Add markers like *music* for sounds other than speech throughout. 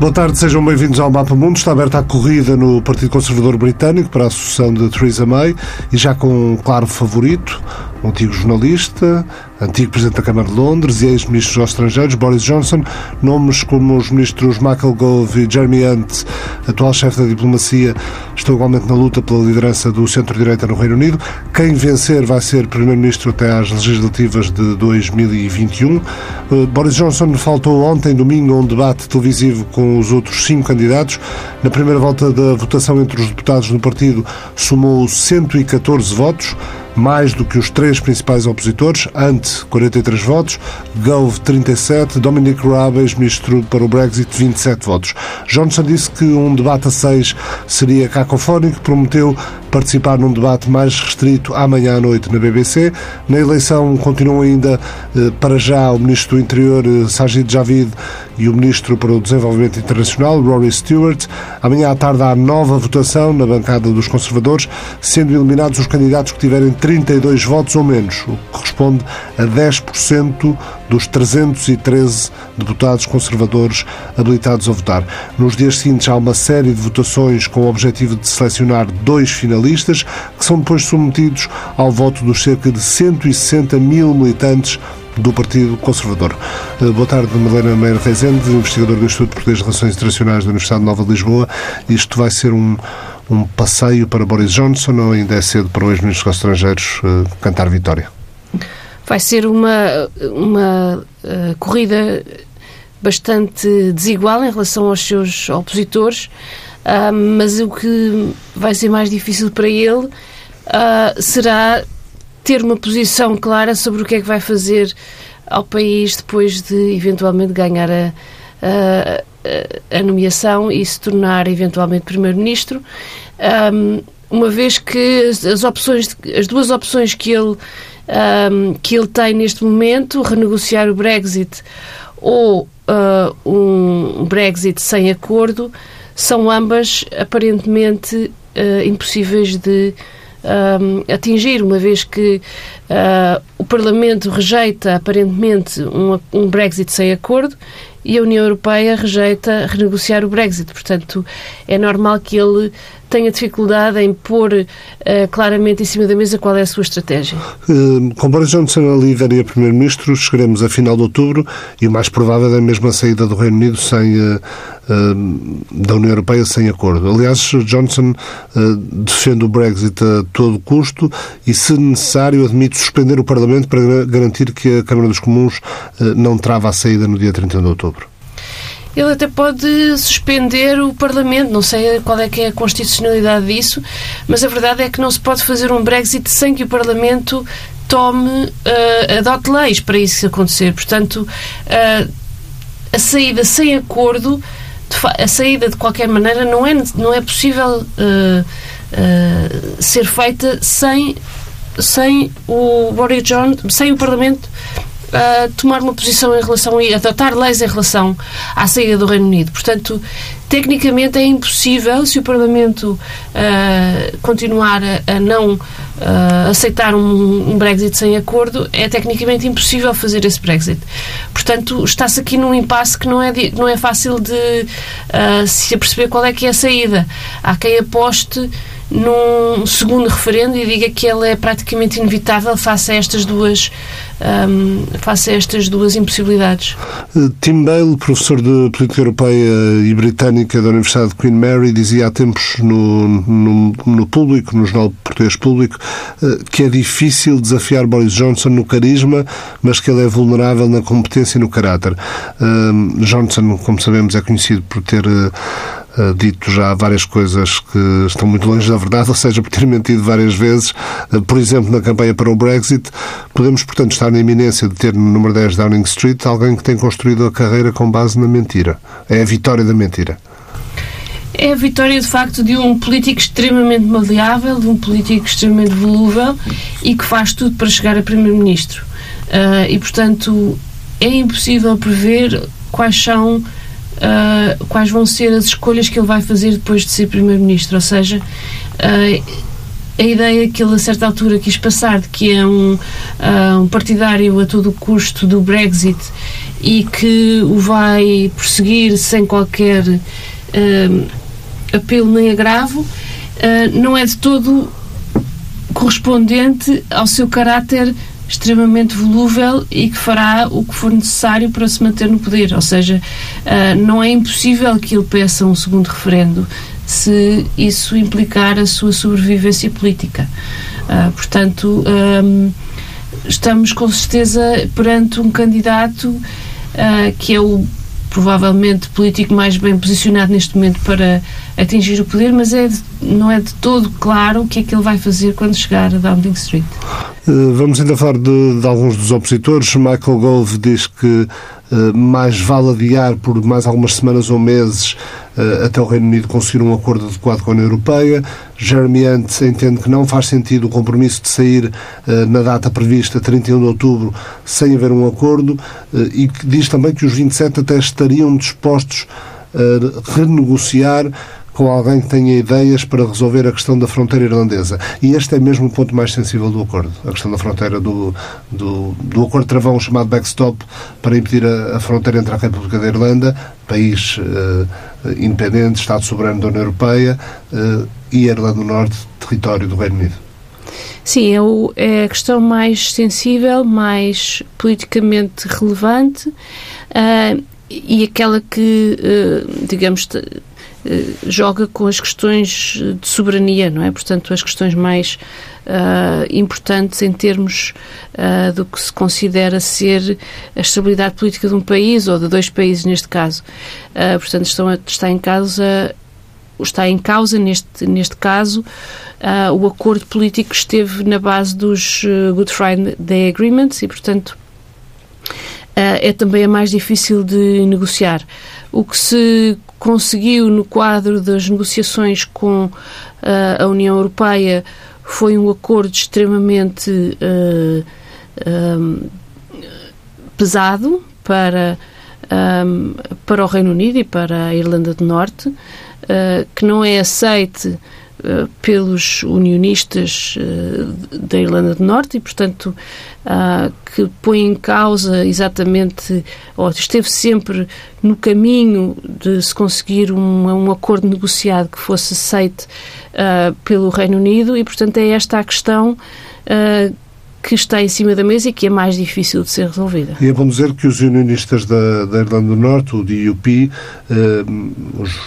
Boa tarde, sejam bem-vindos ao Mapa Mundo. Está aberta a corrida no Partido Conservador Britânico para a sucessão de Theresa May e já com um claro favorito, antigo jornalista, antigo Presidente da Câmara de Londres e ex-ministro dos Estrangeiros, Boris Johnson, nomes como os ministros Michael Gove e Jeremy Hunt, atual chefe da diplomacia, estão igualmente na luta pela liderança do centro-direita no Reino Unido. Quem vencer vai ser Primeiro-Ministro até às legislativas de 2021. Eh, Boris Johnson faltou ontem, domingo, a um debate televisivo com os outros cinco candidatos. Na primeira volta da votação entre os deputados do partido, somou 114 votos mais do que os três principais opositores, ante 43 votos, Gove 37, Dominic Raab, ex-ministro para o Brexit, 27 votos. Johnson disse que um debate a seis seria cacofónico, prometeu participar num debate mais restrito amanhã à noite na BBC. Na eleição continuam ainda, eh, para já, o ministro do Interior, eh, Sajid Javid, e o ministro para o Desenvolvimento Internacional, Rory Stewart. Amanhã à tarde há nova votação na bancada dos conservadores, sendo eliminados os candidatos que tiverem 32 votos ou menos, o que corresponde a 10% dos 313 deputados conservadores habilitados a votar. Nos dias seguintes há uma série de votações com o objetivo de selecionar dois finalistas, que são depois submetidos ao voto dos cerca de 160 mil militantes do Partido Conservador. Eh, boa tarde, Madalena Meira Rezende, investigador do Instituto Português de Relações Internacionais da Universidade Nova de Lisboa. Isto vai ser um, um passeio para Boris Johnson ou ainda é cedo para o ex-ministro dos Estrangeiros uh, cantar vitória? Vai ser uma, uma uh, corrida bastante desigual em relação aos seus opositores, uh, mas o que vai ser mais difícil para ele será ter uma posição clara sobre o que é que vai fazer ao país depois de eventualmente ganhar a, a, a nomeação e se tornar eventualmente primeiro-ministro. Um, uma vez que as opções, as duas opções que ele um, que ele tem neste momento, renegociar o Brexit ou uh, um Brexit sem acordo, são ambas aparentemente uh, impossíveis de um, atingir, uma vez que uh, o Parlamento rejeita aparentemente um, um Brexit sem acordo e a União Europeia rejeita renegociar o Brexit. Portanto, é normal que ele tenha dificuldade em pôr uh, claramente em cima da mesa qual é a sua estratégia. Uh, com Boris Johnson a líder e a Primeiro-Ministro, chegaremos a final de outubro e o mais provável é mesmo a saída do Reino Unido sem, uh, da União Europeia sem acordo. Aliás, Johnson defende o Brexit a todo custo e, se necessário, admite suspender o Parlamento para garantir que a Câmara dos Comuns não trava a saída no dia 31 de outubro ele até pode suspender o Parlamento. Não sei qual é que é a constitucionalidade disso, mas a verdade é que não se pode fazer um Brexit sem que o Parlamento tome, uh, adote leis para isso acontecer. Portanto, uh, a saída sem acordo, a saída de qualquer maneira, não é, não é possível uh, ser feita sem, sem o Boris Johnson, sem o Parlamento uh, tomar uma posição em relação e adotar leis em relação à saída do Reino Unido. Portanto, tecnicamente é impossível, se o Parlamento uh, continuar a, a não uh, aceitar um, um, Brexit sem acordo, é tecnicamente impossível fazer esse Brexit. Portanto, está-se aqui num impasse que não é, não é fácil de uh, se aperceber qual é que é a saída. Há quem aposte num segundo referendo e diga que ele é praticamente inevitável face a estas duas um, face a estas duas impossibilidades. Eh, Tim Bale, professor de política europeia e britânica da Universidade de Queen Mary, dizia há tempos no, no, no público, no jornal português público, eh, que é difícil desafiar Boris Johnson no carisma, mas que ele é vulnerável na competência e no caráter. Johnson, como sabemos, é conhecido por ter eh, Uh, dito já várias coisas que estão muito longe da verdade, *laughs* ou seja, por ter mentido várias vezes, uh, por exemplo, na campanha para o Brexit. Podemos, portanto, estar na iminência de ter no número 10 Downing Street alguém que tem construído a carreira com base na mentira. É a vitória da mentira. É a vitória, de facto, de um político extremamente maleável, de um político extremamente volúvel e que faz tudo para chegar a Primeiro-Ministro. Uh, e, portanto, é impossível prever quais são uh, quais vão ser as escolhas que ele vai fazer depois de ser Primeiro-Ministro. Ou seja, uh, a ideia que ele a certa altura quis passar de que é um, uh, um partidário a todo custo do Brexit e que o vai prosseguir sem qualquer uh, apelo nem agravo, uh, não é de todo correspondente ao seu caráter extremamente volúvel e que fará o que for necessário para se manter no poder. Ou seja, não é impossível que ele peça um segundo referendo se isso implicar a sua sobrevivência política. Uh, portanto, um, estamos com certeza perante um candidato que é o provavelmente político mais bem posicionado neste momento para atingir o poder, mas é de, não é de todo claro o que é que ele vai fazer quando chegar a Downing Street. Uh, vamos ainda falar de, de, alguns dos opositores. Michael Gove diz que mais vale adiar por mais algumas semanas ou meses uh, até o Reino Unido conseguir um acordo adequado com a União Europeia. Jeremy Hunt entende que não faz sentido o compromisso de sair na data prevista, 31 de outubro, sem haver um acordo e diz também que os 27 até estariam dispostos a renegociar com alguém que tenha ideias para resolver a questão da fronteira irlandesa. E este é mesmo o ponto mais sensível do acordo, a questão da fronteira do, do, do acordo travão chamado backstop para impedir a, a fronteira entre a República da Irlanda, país uh, independente, Estado soberano da União Europeia, uh, e a Irlanda do Norte, território do Reino Unido. Sim, é, o, é a questão mais sensível, mais politicamente relevante uh, e aquela que, digamos, eh, joga com as questões de soberania, não é? Portanto, as questões mais uh, importantes em termos uh, do que se considera ser a estabilidade política de um país ou de dois países neste caso. Uh, portanto, estão a, está em causa está em causa neste neste caso o acordo político que esteve na base dos Good Friday Agreements e, portanto, é também a mais difícil de negociar. O que se conseguiu, no quadro das negociações com uh, a União Europeia, foi um acordo extremamente uh, um, pesado para, um, para o Reino Unido e para a Irlanda do Norte, uh, que não é aceite eh, pelos unionistas uh, da Irlanda do Norte e, portanto, uh, que põe em causa exatamente, ou esteve sempre no caminho de se conseguir um, um acordo negociado que fosse aceite pelo Reino Unido e, portanto, é esta a questão que está em cima da mesa e que é mais difícil de ser resolvida. E é bom dizer que os unionistas da, da Irlanda do Norte, o DUP, os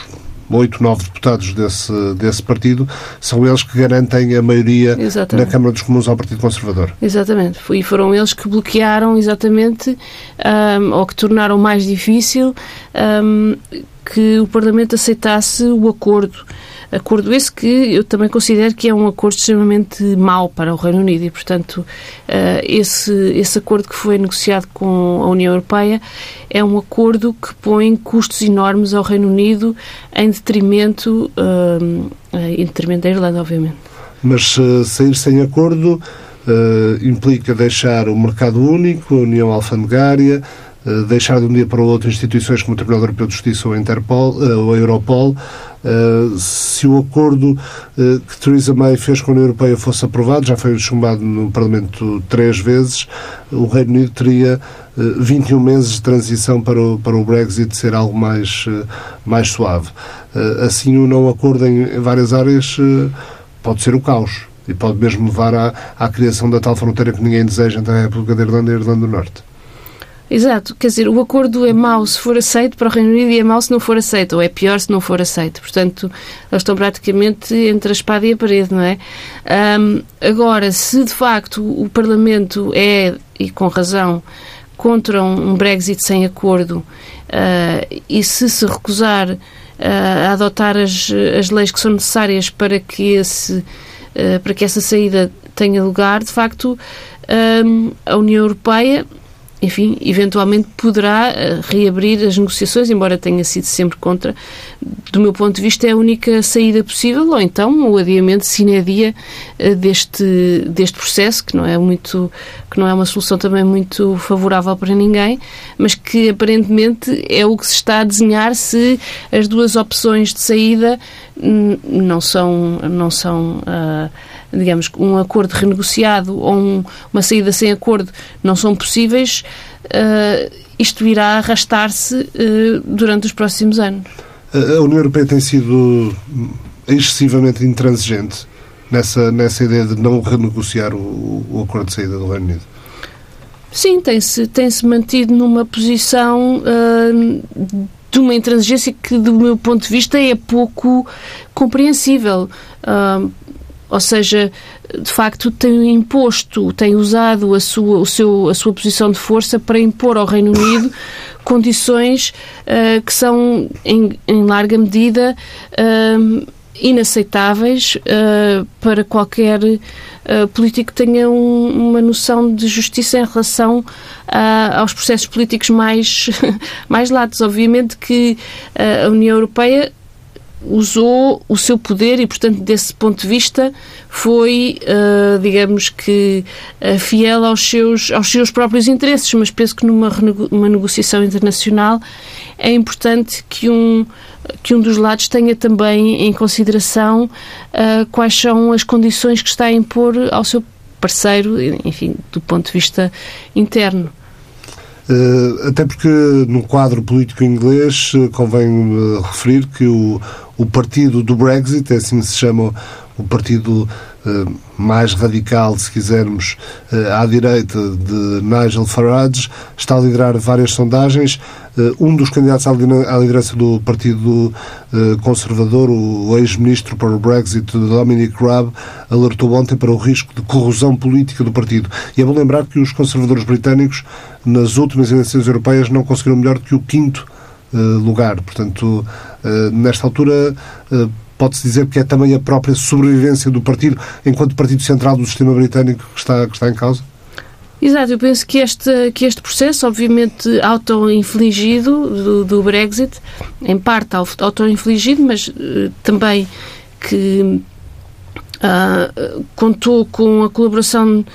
oito, nove deputados desse, desse partido, são eles que garantem a maioria exatamente. na Câmara dos Comuns ao Partido Conservador. Exatamente. E foram eles que bloquearam exatamente, um, ou que tornaram mais difícil um, que o Parlamento aceitasse o acordo Acordo esse que eu também considero que é um acordo extremamente mau para o Reino Unido e, portanto, eh, esse, esse acordo que foi negociado com a União Europeia é um acordo que põe custos enormes ao Reino Unido em detrimento, eh, em detrimento da Irlanda, obviamente. Mas sair sem acordo implica deixar o mercado único, a União Alfandegária, deixar de um dia para o outro instituições como o Tribunal Europeu de Justiça ou a, Interpol, ou a Europol, Uh, se o acordo uh, que Theresa May fez com a União Europeia fosse aprovado, já foi chumbado no Parlamento três vezes, o Reino Unido teria uh, 21 meses de transição para o, para o Brexit ser algo mais, mais suave. assim, o não acordo em, em várias áreas pode ser o caos e pode mesmo levar à, à criação da tal fronteira que ninguém deseja entre a República da Irlanda e a Irlanda do Norte. Exato, quer dizer, o acordo é mau se for aceito para o Reino Unido e é mau se não for aceito, ou é pior se não for aceito. Portanto, eles estão praticamente entre a espada e a parede, não é? Um, agora, se de facto o Parlamento é, e com razão, contra um Brexit sem acordo uh, e se se recusar uh, a adotar as, as leis que são necessárias para que, esse, uh, para que essa saída tenha lugar, de facto, um, a União Europeia enfim, eventualmente poderá uh, reabrir as negociações, embora tenha sido sempre contra. Do meu ponto de vista, é a única saída possível, ou então o adiamento sine dia uh, deste, deste processo, que não é muito, que não é uma solução também muito favorável para ninguém, mas que aparentemente é o que se está a desenhar se as duas opções de saída não são, não são uh, digamos, um acordo renegociado ou um, uma saída sem acordo não são possíveis, uh, isto irá arrastar-se uh, durante os próximos anos. A União Europeia tem sido excessivamente intransigente nessa, nessa ideia de não renegociar o, o acordo de saída do Reino Unido. Sim, tem-se tem -se mantido numa posição uh, de uma intransigência que, do meu ponto de vista, é pouco compreensível. Uh, ou seja, de facto tem imposto, tem usado a sua, o seu, a sua posição de força para impor ao Reino Unido *laughs* condições uh, que são, em, em larga medida, uh, inaceitáveis uh, para qualquer uh, político que tenha um, uma noção de justiça em relação uh, aos processos políticos mais, *laughs* mais latos. Obviamente que a União Europeia usou o seu poder e, portanto, desse ponto de vista, foi, uh, digamos que, uh, fiel aos seus, aos seus próprios interesses. Mas penso que numa uma negociação internacional é importante que um, que um dos lados tenha também em consideração uh, quais são as condições que está a impor ao seu parceiro, enfim, do ponto de vista interno. Uh, até porque no quadro político inglês uh, convém uh, referir que o, o partido do Brexit, é assim se chama o partido mais radical, se quisermos, à direita de Nigel Farage, está a liderar várias sondagens. Um dos candidatos à liderança do Partido Conservador, o ex-ministro para o Brexit, Dominic Raab, alertou ontem para o risco de corrosão política do partido. E é bom lembrar que os conservadores britânicos nas últimas eleições europeias não conseguiram melhor do que o quinto lugar. Portanto, nesta altura, pode-se dizer que é também a própria sobrevivência do partido, enquanto partido central do sistema britânico, que está, que está em causa? Exato, eu penso que este, que este processo, obviamente auto-infligido do, do, Brexit, em parte auto-infligido, mas uh, também que uh, contou com a colaboração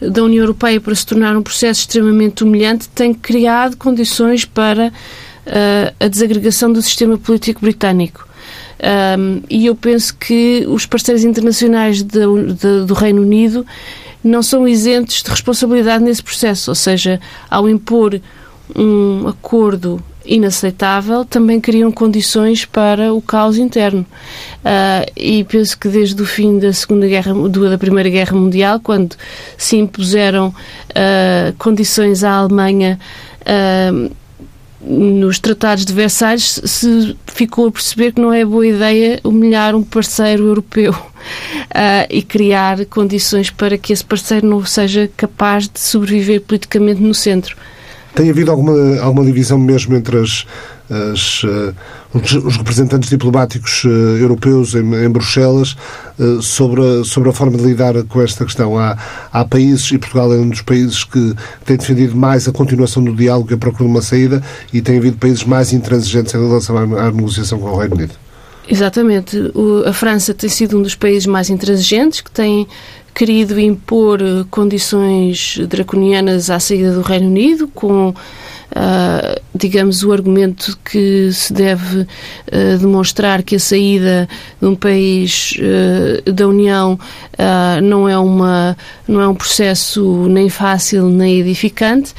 da União Europeia para se tornar um processo extremamente humilhante tem criado condições para uh, a desagregação do sistema político britânico. Um, e eu penso que os parceiros internacionais de, de, do Reino Unido não são isentos de responsabilidade nesse processo, ou seja, ao impor um acordo inaceitável, também criam condições para o caos interno. Uh, e penso que desde o fim da Segunda Guerra, da Primeira Guerra Mundial, quando se impuseram uh, condições à Alemanha uh, nos tratados de Versalhes, se ficou a perceber que não é boa ideia humilhar um parceiro europeu *laughs* e criar condições para que esse parceiro não seja capaz de sobreviver politicamente no centro. Tem havido alguma, alguma divisão mesmo entre as, as, uh, os representantes diplomáticos uh, europeus em, em Bruxelas uh, sobre, a, sobre a forma de lidar com esta questão. Há, há países, e Portugal é um dos países que tem defendido mais a continuação do diálogo e a procura de uma saída, e tem havido países mais intransigentes em relação à, à negociação com o Reino Unido. Exatamente. O, a França tem sido um dos países mais intransigentes, que tem querido impor eh, condições draconianas à saída do Reino Unido, com, uh, digamos, o argumento que se deve uh, demonstrar que a saída de um país uh, da União não, é uma, não é um processo nem fácil nem edificante.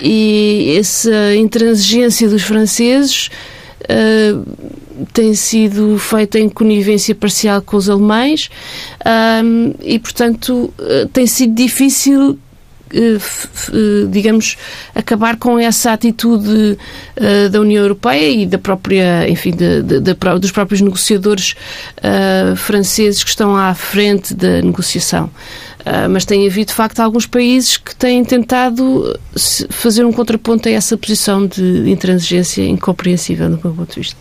E essa intransigência dos franceses uh, tem sido feita em conivência parcial com os alemães e, portanto, uh, tem sido difícil digamos, acabar com essa atitude uh, da União Europeia e da própria, enfim, de, de, de, dos próprios negociadores franceses que estão à frente da negociação. Uh, mas tem havido, de facto, alguns países que têm tentado fazer um contraponto a essa posição de intransigência incompreensível, do meu ponto de vista.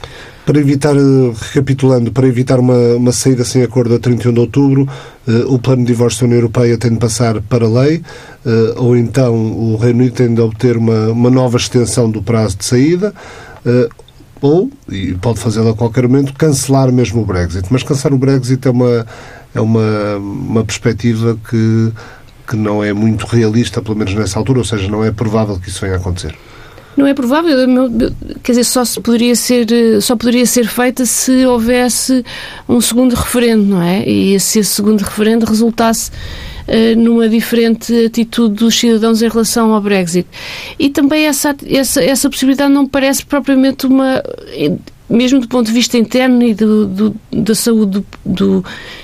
Para evitar, eh, recapitulando, para evitar uma, uma saída sem acordo a 31 de outubro, uh, o plano de divórcio da União Europeia tem de passar para lei, uh, ou então o Reino Unido tem de obter uma, uma nova extensão do prazo de saída, ou, e pode fazê-lo a qualquer momento, cancelar mesmo o Brexit. Mas cancelar o Brexit é uma, é uma, uma perspectiva que, que não é muito realista, pelo menos nessa altura, ou seja, não é provável que isso venha a acontecer. Não é provável, quer dizer, só se poderia ser, só poderia ser feita se houvesse um segundo referendo, não é? E se esse segundo referendo resultasse uh, numa diferente atitude dos cidadãos em relação ao Brexit. E também essa, essa, essa possibilidade não parece propriamente uma mesmo do ponto de vista interno e do, do da saúde do,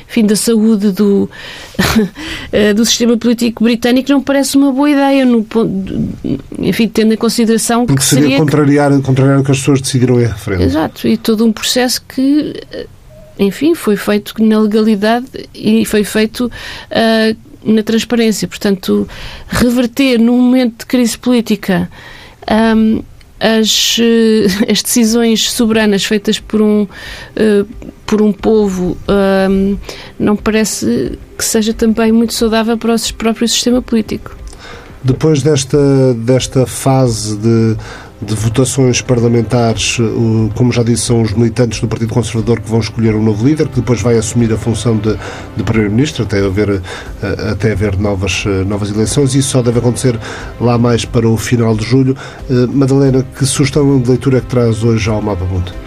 enfim, da saúde do, *laughs* do sistema político britânico não parece uma boa ideia no enfim, tendo em consideração Porque que seria, seria contrariar, contrariar o que as pessoas decidiram em referendo. Exato, e todo um processo que enfim, foi feito na legalidade e foi feito uh, na transparência. Portanto, reverter num momento de crise política um, as, eh, *laughs* as decisões soberanas feitas por um, uh, por um povo um, não parece que seja também muito saudável para o próprio sistema político. Depois desta, desta fase de de votações parlamentares, como já disse, são os militantes do Partido Conservador que vão escolher um novo líder, que depois vai assumir a função de, de Primeiro-Ministro até haver, eh, até haver novas, eh, novas eleições. Isso só deve acontecer lá mais para o final de julho. Eh, Madalena, que sugestão de leitura é que traz hoje ao Mapa Mundo?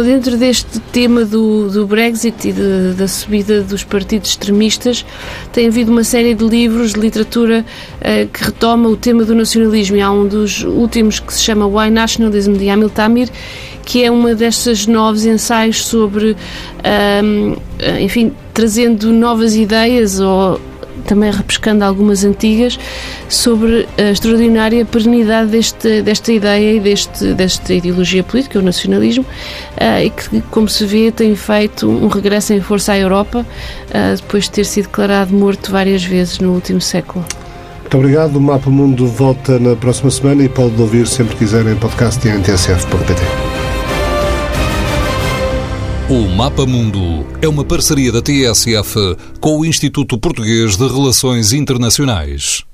Dentro deste tema do, do Brexit e de, da subida dos partidos extremistas, tem havido uma série de livros de literatura uh, que retoma o tema do nacionalismo. E há um dos últimos que se chama Why Nationalism, de Amil Tamir, que é uma destes novos ensaios sobre, um, ehm, enfim, trazendo novas ideias ou também repescando algumas antigas, sobre a extraordinária perenidade deste, desta ideia e deste, desta ideologia política, o nacionalismo, uh, e que, como se vê, tem feito um regresso em força à Europa, uh, depois de ter sido declarado morto várias vezes no último século. Muito obrigado. O Mapa Mundo volta na próxima semana e pode ouvir sempre que quiser em podcast em. O Mapa Mundo é uma parceria da TSF com o Instituto Português de Relações Internacionais.